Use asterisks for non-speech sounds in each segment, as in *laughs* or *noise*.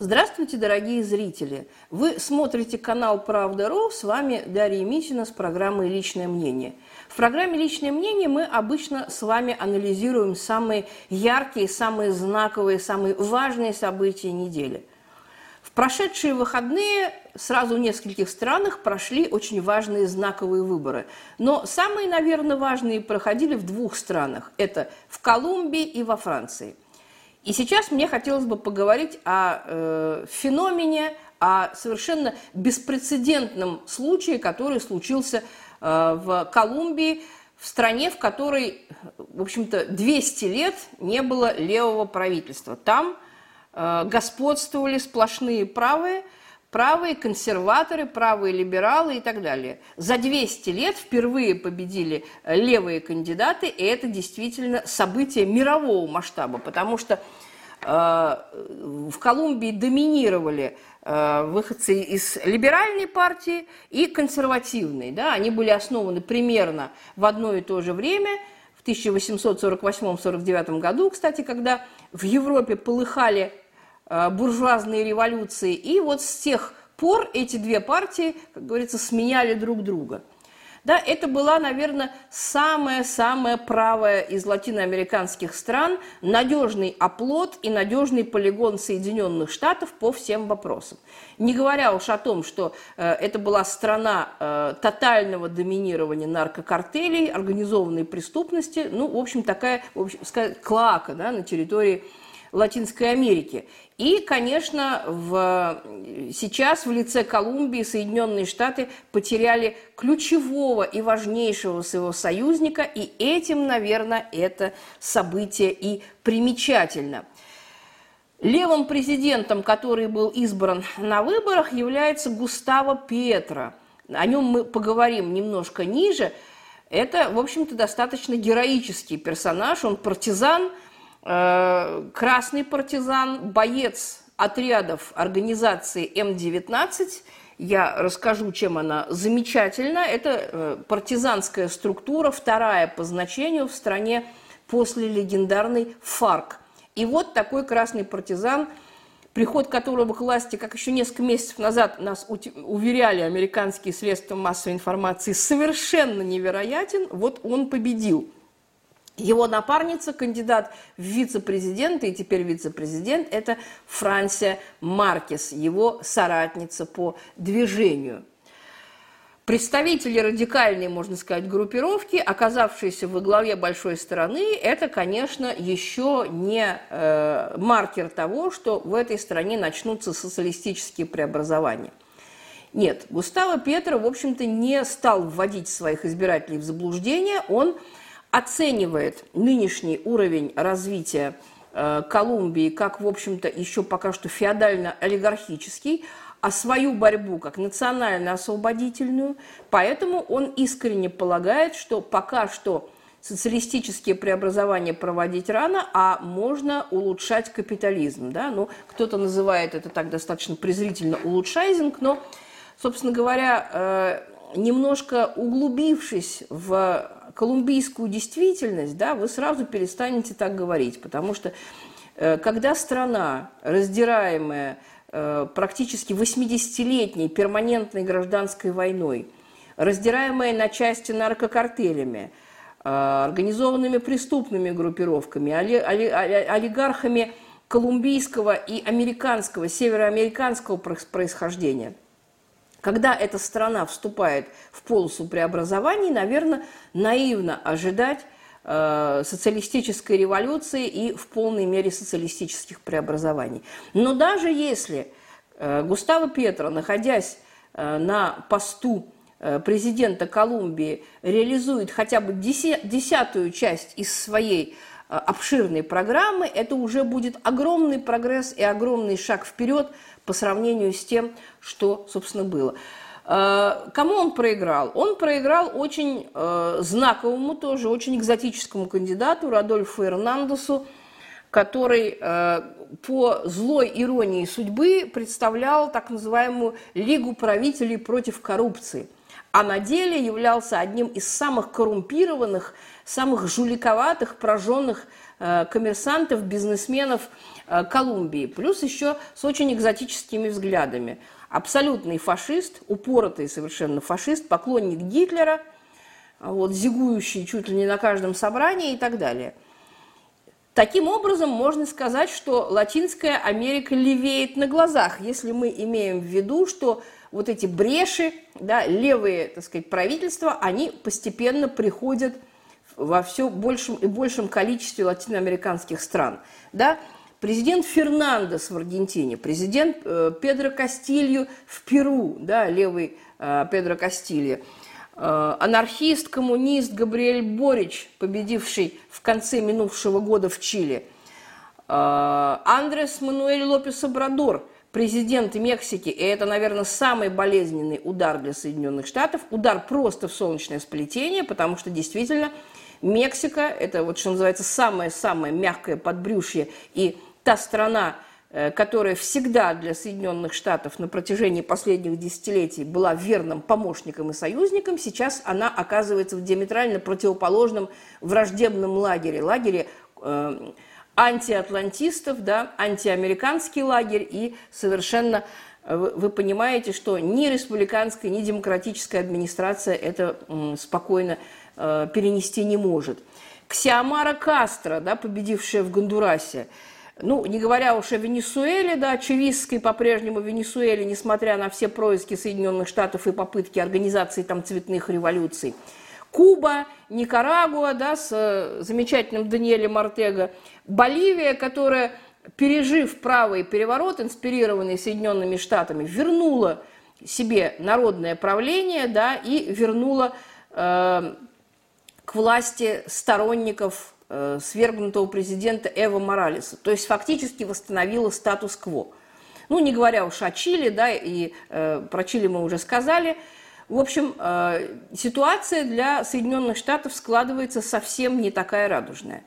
Здравствуйте, дорогие зрители! Вы смотрите канал «Правда.ру», с вами Дарья Митина с программой «Личное мнение». В программе «Личное мнение» мы обычно с вами анализируем самые яркие, самые знаковые, самые важные события недели. В прошедшие выходные сразу в нескольких странах прошли очень важные знаковые выборы. Но самые, наверное, важные проходили в двух странах. Это в Колумбии и во Франции – и сейчас мне хотелось бы поговорить о э, феномене, о совершенно беспрецедентном случае, который случился э, в Колумбии, в стране, в которой, в общем-то, 200 лет не было левого правительства. Там э, господствовали сплошные правые – правые консерваторы, правые либералы и так далее. За 200 лет впервые победили э, левые кандидаты, и это действительно событие мирового масштаба, потому что э, в Колумбии доминировали э, выходцы из либеральной партии и консервативной. Да? Они были основаны примерно в одно и то же время, в 1848-49 году, кстати, когда в Европе полыхали буржуазные революции. И вот с тех пор эти две партии, как говорится, сменяли друг друга. Да, это была, наверное, самая-самая правая из латиноамериканских стран, надежный оплот и надежный полигон Соединенных Штатов по всем вопросам. Не говоря уж о том, что э, это была страна э, тотального доминирования наркокартелей, организованной преступности, ну, в общем, такая, в общем, сказать, клака да, на территории Латинской Америки. И, конечно, в, сейчас в лице Колумбии Соединенные Штаты потеряли ключевого и важнейшего своего союзника, и этим, наверное, это событие и примечательно. Левым президентом, который был избран на выборах, является Густаво Петро. О нем мы поговорим немножко ниже. Это, в общем-то, достаточно героический персонаж. Он партизан – красный партизан, боец отрядов организации М-19. Я расскажу, чем она замечательна. Это э, партизанская структура, вторая по значению в стране после легендарной ФАРК. И вот такой красный партизан, приход которого к власти, как еще несколько месяцев назад нас уверяли американские средства массовой информации, совершенно невероятен, вот он победил – его напарница, кандидат в вице-президенты и теперь вице-президент, это Франсия Маркес, его соратница по движению. Представители радикальной, можно сказать, группировки, оказавшиеся во главе большой страны, это, конечно, еще не э, маркер того, что в этой стране начнутся социалистические преобразования. Нет, Густаво Петро, в общем-то, не стал вводить своих избирателей в заблуждение, он оценивает нынешний уровень развития э, Колумбии как, в общем-то, еще пока что феодально-олигархический, а свою борьбу как национально-освободительную. Поэтому он искренне полагает, что пока что социалистические преобразования проводить рано, а можно улучшать капитализм. Да? Ну, кто-то называет это так достаточно презрительно улучшайзинг, но, собственно говоря, э, немножко углубившись в колумбийскую действительность, да, вы сразу перестанете так говорить, потому что э, когда страна, раздираемая э, практически 80-летней перманентной гражданской войной, раздираемая на части наркокартелями, э, организованными преступными группировками, олигархами колумбийского и американского, североамериканского происхождения – когда эта страна вступает в полосу преобразований, наверное, наивно ожидать э, социалистической революции и в полной мере социалистических преобразований. Но даже если э, Густаво Петро, находясь э, на посту э, президента Колумбии, реализует хотя бы десятую часть из своей обширной программы, это уже будет огромный прогресс и огромный шаг вперед по сравнению с тем, что, собственно, было. Э, кому он проиграл? Он проиграл очень э, знаковому, тоже очень экзотическому кандидату Радольфу Эрнандесу, который э, по злой иронии судьбы представлял так называемую Лигу правителей против коррупции, а на деле являлся одним из самых коррумпированных, самых жуликоватых, прожженных коммерсантов, бизнесменов Колумбии, плюс еще с очень экзотическими взглядами. Абсолютный фашист, упоротый совершенно фашист, поклонник Гитлера, вот, зигующий чуть ли не на каждом собрании и так далее – Таким образом, можно сказать, что Латинская Америка левеет на глазах, если мы имеем в виду, что вот эти бреши, да, левые, так сказать, правительства, они постепенно приходят во все большем и большем количестве латиноамериканских стран. Да? Президент Фернандес в Аргентине, президент э, Педро Кастилью в Перу, да, левый э, Педро Кастильо – Э, анархист, коммунист Габриэль Борич, победивший в конце минувшего года в Чили, э, Андрес Мануэль Лопес Обрадор, президент Мексики, и это, наверное, самый болезненный удар для Соединенных Штатов, удар просто в солнечное сплетение, потому что действительно Мексика – это вот что называется самое-самое мягкое подбрюшье, и та страна, Э, которая всегда для Соединенных Штатов на протяжении последних десятилетий была верным помощником и союзником, сейчас она оказывается в диаметрально противоположном враждебном лагере, лагере э, антиатлантистов, да, антиамериканский лагерь, и совершенно э, вы понимаете, что ни республиканская, ни демократическая администрация это спокойно э, перенести не может. Ксиомара Кастро, да, победившая в Гондурасе, ну, не говоря уж о Венесуэле, да, чувистской по-прежнему Венесуэле, несмотря на все происки Соединенных Штатов и попытки организации там цветных революций. Куба, Никарагуа, да, с э, замечательным Даниэлем Ортега, Боливия, которая, пережив правый переворот, инспирированный Соединенными Штатами, вернула себе народное правление, да, и вернула э, к власти сторонников э, свергнутого президента Эва Моралеса. То есть фактически восстановила статус-кво. Ну, не говоря уж о Чили, да, и э, про Чили мы уже сказали. В общем, э, ситуация для Соединенных Штатов складывается совсем не такая радужная.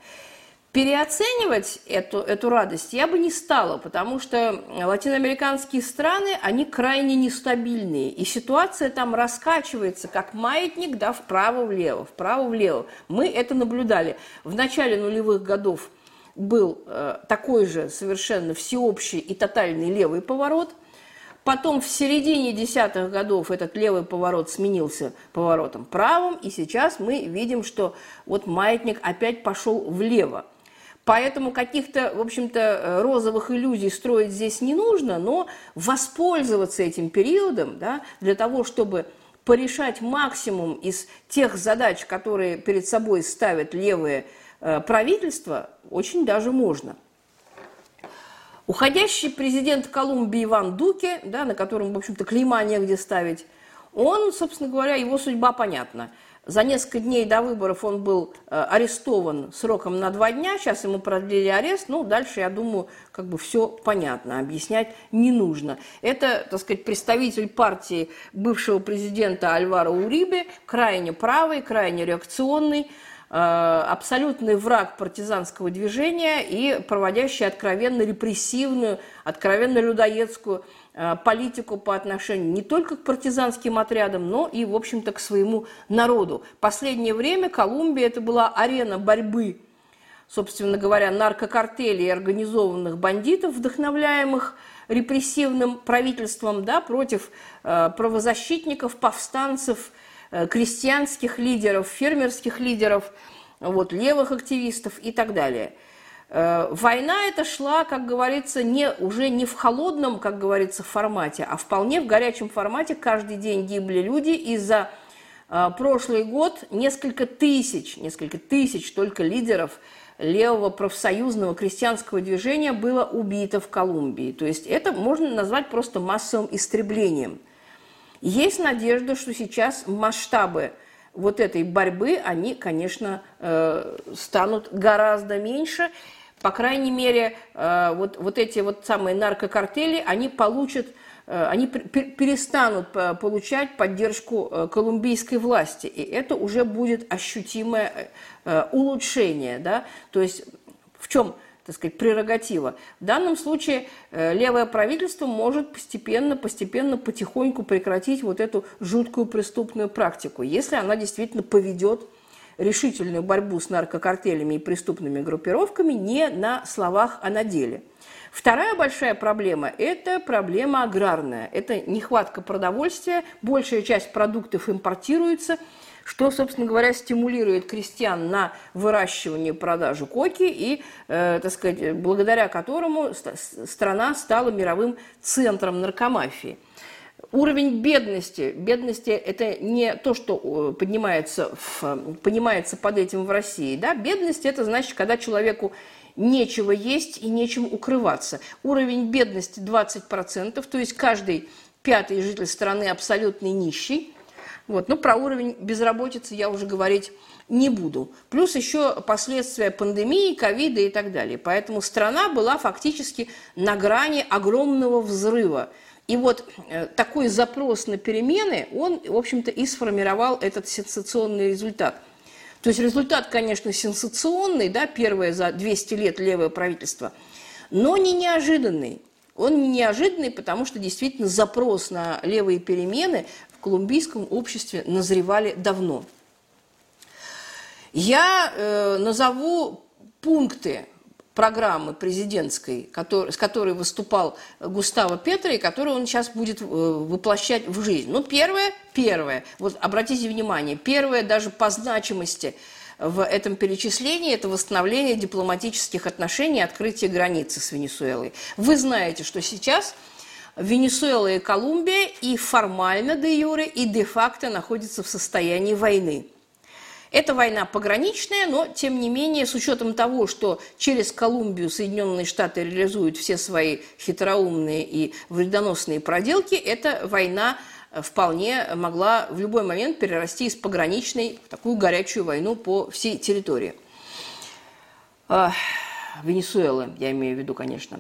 Переоценивать эту, эту радость я бы не стала, потому что латиноамериканские страны, они крайне нестабильные, и ситуация там раскачивается, как маятник, да, вправо-влево, вправо-влево. Мы это наблюдали. В начале нулевых годов был э, такой же совершенно всеобщий и тотальный левый поворот, Потом в середине десятых годов этот левый поворот сменился поворотом правым, и сейчас мы видим, что вот маятник опять пошел влево. Поэтому каких-то, в общем-то, э, розовых иллюзий строить здесь не нужно, но воспользоваться этим периодом да, для того, чтобы порешать максимум из тех задач, которые перед собой ставят левые э, правительства, очень даже можно. Уходящий президент Колумбии Иван Дуке, да, на котором, в общем-то, клейма негде ставить, он, собственно говоря, его судьба понятна – за несколько дней до выборов он был э, арестован сроком на два дня. Сейчас ему продлили арест. Ну, дальше, я думаю, как бы все понятно. Объяснять не нужно. Это, так сказать, представитель партии бывшего президента Альвара Урибе, крайне правый, крайне реакционный, абсолютный враг партизанского движения и проводящий откровенно репрессивную, откровенно людоедскую Э, политику по отношению не только к партизанским отрядам, но и, в общем-то, к своему народу. Последнее время Колумбия это была арена борьбы, собственно говоря, наркокартелей и организованных бандитов, вдохновляемых репрессивным правительством да, против э, правозащитников, повстанцев, э, крестьянских лидеров, фермерских лидеров, вот, левых активистов и так далее – Э, война эта шла, как говорится, не, уже не в холодном, как говорится, формате, а вполне в горячем формате. Каждый день гибли люди. И за э, прошлый год несколько тысяч, несколько тысяч только лидеров левого профсоюзного крестьянского движения было убито в Колумбии. То есть это можно назвать просто массовым истреблением. Есть надежда, что сейчас масштабы вот этой борьбы, они, конечно, э, станут гораздо меньше. По крайней мере, э, вот, вот эти вот самые наркокартели, они получат, э, они перестанут получать поддержку колумбийской власти, и это уже будет ощутимое улучшение, да, то есть в чем так сказать, прерогатива. В данном случае левое правительство может постепенно, постепенно, потихоньку прекратить вот эту жуткую преступную практику, если она действительно поведет решительную борьбу с наркокартелями и преступными группировками не на словах, а на деле. Вторая большая проблема – это проблема аграрная. Это нехватка продовольствия, большая часть продуктов импортируется, что, собственно говоря, стимулирует крестьян на выращивание и продажу коки, и, э, так сказать, благодаря которому страна стала мировым центром наркомафии. Уровень бедности. Бедности – это не то, что э, поднимается в, понимается под этим в России. Да? Бедность – это значит, когда человеку нечего есть и нечем укрываться. Уровень бедности 20%, то есть каждый пятый житель страны абсолютно нищий. Вот. Но про уровень безработицы я уже говорить не буду. Плюс еще последствия пандемии, ковида и так далее. Поэтому страна была фактически на грани огромного взрыва – и вот э, такой запрос на перемены, он, в общем-то, и сформировал этот сенсационный результат. То есть результат, конечно, сенсационный, да, первое за 200 лет левое правительство, но не неожиданный. Он не неожиданный, потому что действительно запрос на левые перемены колумбийском обществе назревали давно. Я э, назову пункты программы президентской, который, с которой выступал Густаво Петро, и которую он сейчас будет э, воплощать в жизнь. Ну, первое, первое, вот обратите внимание, первое даже по значимости в этом перечислении – это восстановление дипломатических отношений, открытие границы с Венесуэлой. Вы знаете, что сейчас Венесуэла и Колумбия и формально де юре, и де-факто находятся в состоянии войны. Эта война пограничная, но, тем не менее, с учетом того, что через Колумбию Соединенные Штаты реализуют все свои хитроумные и вредоносные проделки, эта война э, вполне могла в любой момент перерасти из пограничной в такую горячую войну по всей территории. Венесуэлы, я имею в виду, конечно.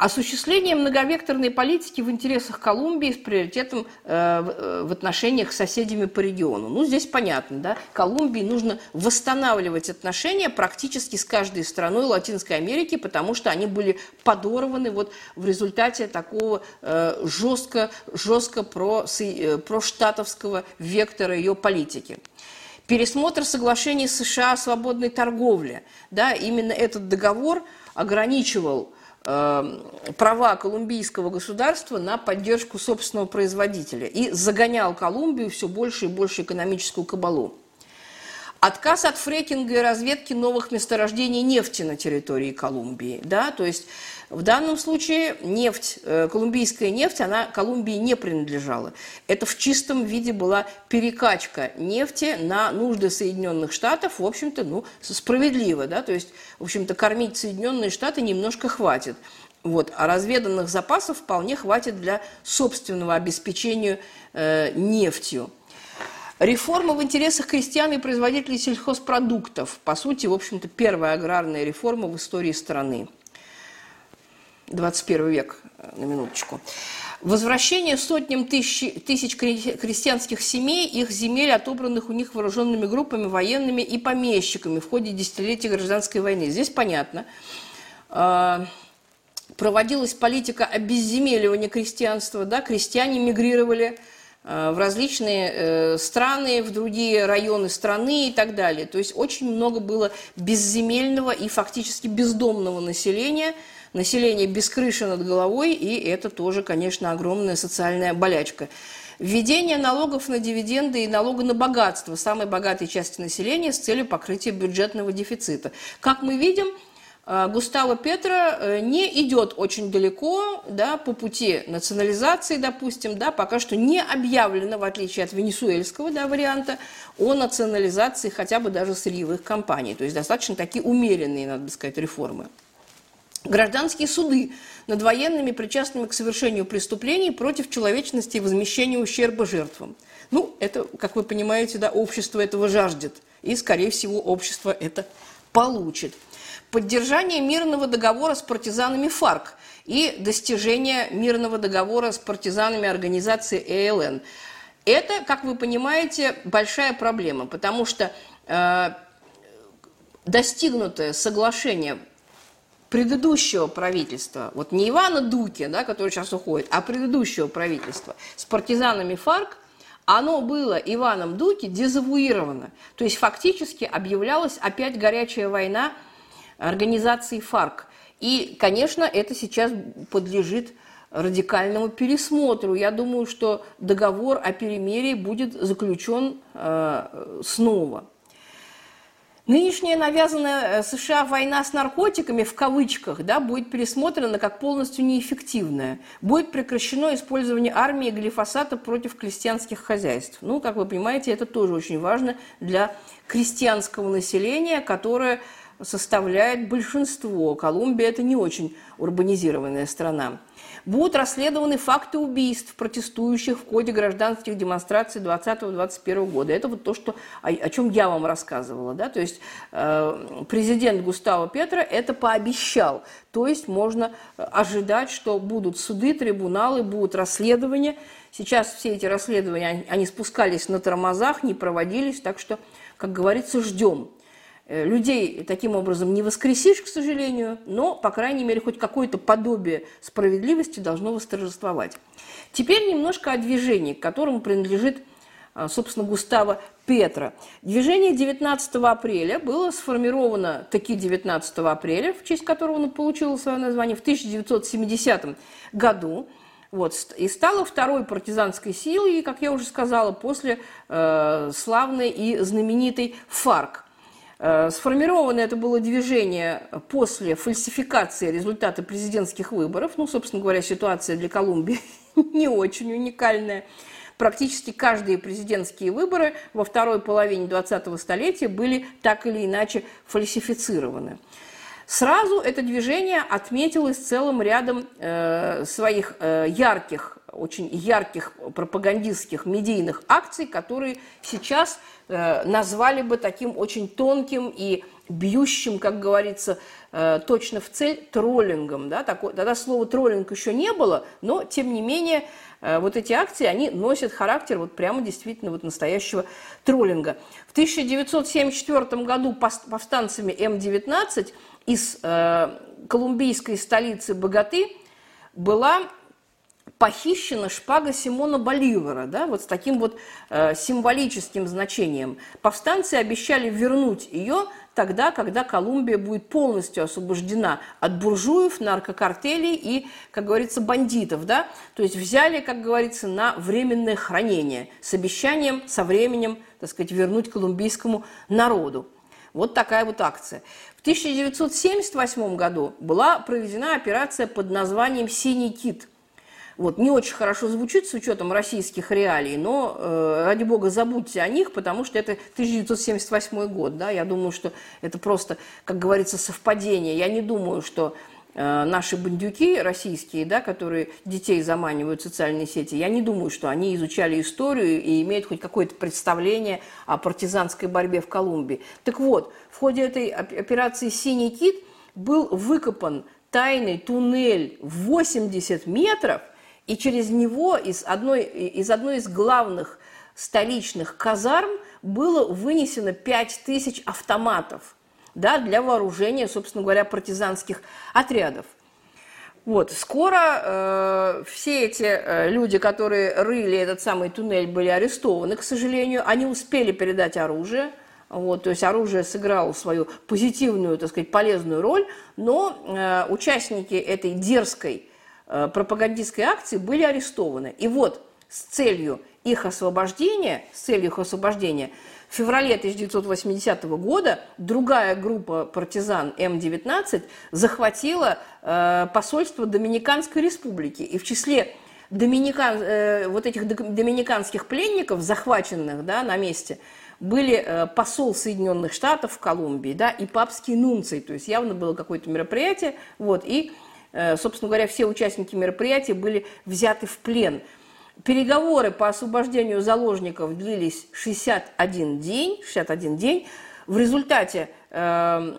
Осуществление многовекторной политики в интересах Колумбии с приоритетом э, э, в отношениях с соседями по региону. Ну, здесь понятно, да, Колумбии нужно восстанавливать отношения практически с каждой страной Латинской Америки, потому что они были подорваны вот в результате такого э, жестко, жестко про, про штатовского вектора ее политики пересмотр соглашений США о свободной торговле. Да, именно этот договор ограничивал права колумбийского государства на поддержку собственного производителя и загонял Колумбию все больше и больше экономическую кабалу. Отказ от фрекинга и разведки новых месторождений нефти на территории Колумбии. Да? То есть в данном случае нефть, э, колумбийская нефть, она Колумбии не принадлежала. Это в чистом виде была перекачка нефти на нужды Соединенных Штатов, в общем-то, ну, справедливо, да, то есть, в общем-то, кормить Соединенные Штаты немножко хватит. Вот, а разведанных запасов вполне хватит для собственного обеспечения э, нефтью. Реформа в интересах крестьян и производителей сельхозпродуктов. По сути, в общем-то, первая аграрная реформа в истории страны. 21 век, э, на минуточку. Возвращение сотням тысяч, тысяч крестьянских семей, их земель, отобранных у них вооруженными группами, военными и помещиками в ходе десятилетия гражданской войны. Здесь понятно. А, проводилась политика обезземеливания крестьянства, да, крестьяне мигрировали а, в различные э, страны, в другие районы страны и так далее. То есть очень много было безземельного и фактически бездомного населения – население без крыши над головой, и это тоже, конечно, огромная социальная болячка. Введение налогов на дивиденды и налога на богатство самой богатой части населения с целью покрытия бюджетного дефицита. Как мы видим, э, Густаво Петро э, не идет очень далеко да, по пути национализации, допустим, да, пока что не объявлено, в отличие от венесуэльского да, варианта, о национализации хотя бы даже сырьевых компаний. То есть достаточно такие умеренные, надо сказать, реформы. Гражданские суды над военными, причастными к совершению преступлений против человечности и возмещению ущерба жертвам. Ну, это, как вы понимаете, да, общество этого жаждет. И, скорее всего, общество это получит. Поддержание мирного договора с партизанами ФАРК и достижение мирного договора с партизанами организации ЭЛН. Это, как вы понимаете, большая проблема, потому что э, достигнутое соглашение предыдущего правительства, вот не Ивана Дуки, да, который сейчас уходит, а предыдущего правительства с партизанами ФАРК, оно было Иваном Дуки дезавуировано. То есть фактически объявлялась опять горячая война организации ФАРК. И, конечно, это сейчас подлежит радикальному пересмотру. Я думаю, что договор о перемирии будет заключен э, снова. Нынешняя навязанная э, США война с наркотиками, в кавычках, да, будет пересмотрена как полностью неэффективная. Будет прекращено использование армии глифосата против крестьянских хозяйств. Ну, как вы понимаете, это тоже очень важно для крестьянского населения, которое составляет большинство. Колумбия – это не очень урбанизированная страна. Будут расследованы факты убийств протестующих в ходе гражданских демонстраций 2020-2021 года. Это вот то, что, о, о чем я вам рассказывала. Да? То есть э, президент Густаво Петро это пообещал. То есть можно э, ожидать, что будут суды, трибуналы, будут расследования. Сейчас все эти расследования, они спускались на тормозах, не проводились, так что, как говорится, ждем. Э, людей таким образом не воскресишь, к сожалению, но, по крайней мере, хоть какое-то подобие справедливости должно восторжествовать. Теперь немножко о движении, к которому принадлежит, а, собственно, Густава Петра. Движение 19 апреля было сформировано таки 19 апреля, в честь которого оно получило свое название, в 1970 году. Вот, и стало второй партизанской силой, как я уже сказала, после э, славной и знаменитой ФАРК – сформировано это было движение после фальсификации результата президентских выборов. Ну, собственно говоря, ситуация для Колумбии *laughs* не очень уникальная. Практически каждые президентские выборы во второй половине 20-го столетия были так или иначе фальсифицированы. Сразу это движение отметилось целым рядом э, своих э, ярких, очень ярких пропагандистских медийных акций, которые сейчас э, назвали бы таким очень тонким и бьющим, как говорится, э, точно в цель троллингом. Да? Такое, тогда слова троллинг еще не было, но тем не менее э, вот эти акции, они носят характер вот прямо действительно вот настоящего троллинга. В 1974 году повстанцами М-19 из э, колумбийской столицы Богаты была похищена шпага Симона Боливара, да, вот с таким вот э, символическим значением. Повстанцы обещали вернуть ее тогда, когда Колумбия будет полностью освобождена от буржуев, наркокартелей и, как говорится, бандитов, да, то есть взяли, как говорится, на временное хранение с обещанием со временем, так сказать, вернуть колумбийскому народу. Вот такая вот акция. В 1978 году была проведена операция под названием «Синий кит». Вот, не очень хорошо звучит с учетом российских реалий, но, э, ради бога, забудьте о них, потому что это 1978 год. Да? Я думаю, что это просто, как говорится, совпадение. Я не думаю, что наши бандюки российские, да, которые детей заманивают в социальные сети, я не думаю, что они изучали историю и имеют хоть какое-то представление о партизанской борьбе в Колумбии. Так вот, в ходе этой операции «Синий кит» был выкопан тайный туннель в 80 метров, и через него из одной из, одной из главных столичных казарм было вынесено 5000 автоматов – да, для вооружения, собственно говоря, партизанских отрядов. Вот, скоро э, все эти э, люди, которые рыли этот самый туннель, были арестованы, к сожалению. Они успели передать оружие, вот, то есть оружие сыграло свою позитивную, так сказать, полезную роль, но э, участники этой дерзкой э, пропагандистской акции были арестованы. И вот с целью их освобождения, с целью их освобождения – феврале 1980 года другая группа партизан М-19 захватила э, посольство Доминиканской республики. И в числе доминикан, э, вот этих доминиканских пленников, захваченных да, на месте, были э, посол Соединенных Штатов в Колумбии да, и папский нунций. То есть явно было какое-то мероприятие. Вот, и, э, собственно говоря, все участники мероприятия были взяты в плен – Переговоры по освобождению заложников длились 61 день. 61 день. В результате э,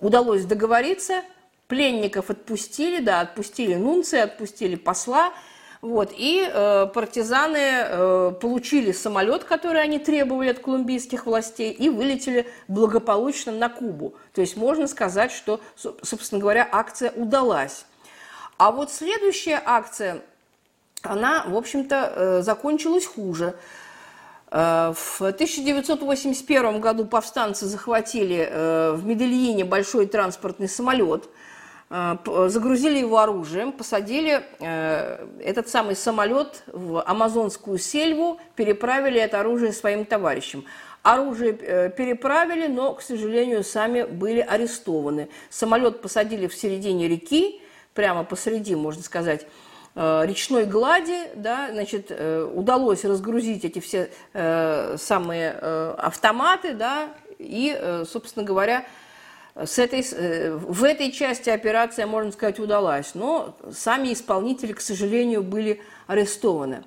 удалось договориться, пленников отпустили, да, отпустили нунция, отпустили посла, вот, и э, партизаны э, получили самолет, который они требовали от колумбийских властей, и вылетели благополучно на Кубу. То есть можно сказать, что, собственно говоря, акция удалась. А вот следующая акция – она, в общем-то, закончилась хуже. В 1981 году повстанцы захватили в Медельине большой транспортный самолет – Э, загрузили его оружием, посадили э, этот самый самолет в амазонскую сельву, переправили это оружие своим товарищам. Оружие э, переправили, но, к сожалению, сами были арестованы. Самолет посадили в середине реки, прямо посреди, можно сказать, речной глади, да, значит, удалось разгрузить эти все самые автоматы, да, и, собственно говоря, с этой, э, в этой части операция, можно сказать, удалась, но сами исполнители, к сожалению, были арестованы.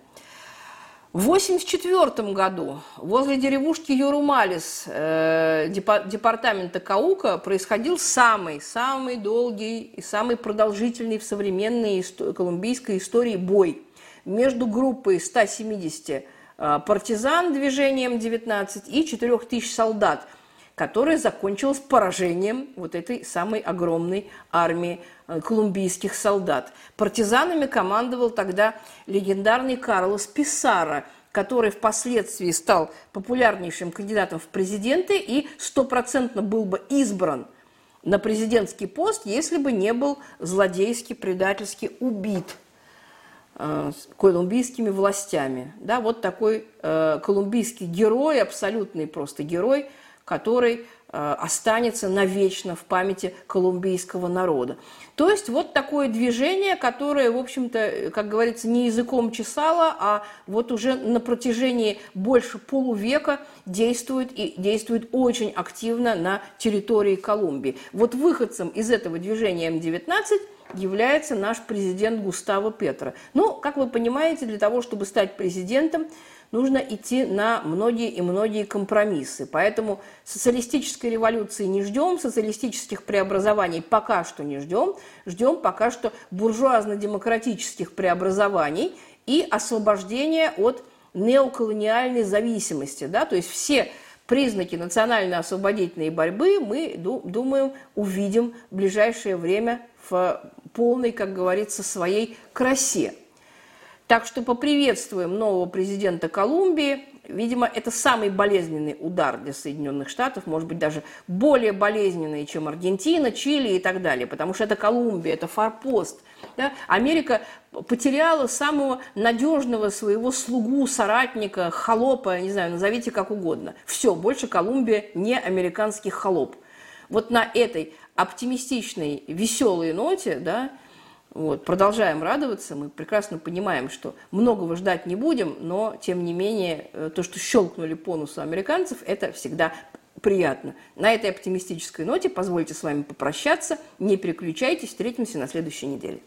В 1984 году возле деревушки Юрумалис э, департамента Каука происходил самый, самый долгий и самый продолжительный в современной колумбийской истории бой между группой 170 э, партизан движением 19 и 4000 солдат – которая закончилась поражением вот этой самой огромной армии э, колумбийских солдат. Партизанами командовал тогда легендарный Карлос Писара, который впоследствии стал популярнейшим кандидатом в президенты и стопроцентно был бы избран на президентский пост, если бы не был злодейски, предательски убит э, колумбийскими властями. Да, вот такой э, колумбийский герой, абсолютный просто герой – который э, останется навечно в памяти колумбийского народа. То есть вот такое движение, которое, в общем-то, как говорится, не языком чесало, а вот уже на протяжении больше полувека действует и действует очень активно на территории Колумбии. Вот выходцем из этого движения М-19 является наш президент Густаво Петро. Ну, как вы понимаете, для того, чтобы стать президентом, нужно идти на многие и многие компромиссы. Поэтому социалистической революции не ждем, социалистических преобразований пока что не ждем, ждем пока что буржуазно-демократических преобразований и освобождения от неоколониальной зависимости. Да? То есть все признаки национально-освободительной борьбы мы, думаем, увидим в ближайшее время в полной, как говорится, своей красе. Так что поприветствуем нового президента Колумбии. Видимо, это самый болезненный удар для Соединенных Штатов, может быть, даже более болезненный, чем Аргентина, Чили и так далее, потому что это Колумбия, это форпост. Да? Америка потеряла самого надежного своего слугу, соратника, холопа, не знаю, назовите как угодно. Все, больше Колумбия не американский холоп. Вот на этой оптимистичной, веселой ноте, да, вот, продолжаем радоваться, мы прекрасно понимаем, что многого ждать не будем, но, тем не менее, э, то, что щелкнули по носу американцев, это всегда приятно. На этой оптимистической ноте позвольте с вами попрощаться. Не переключайтесь, встретимся на следующей неделе.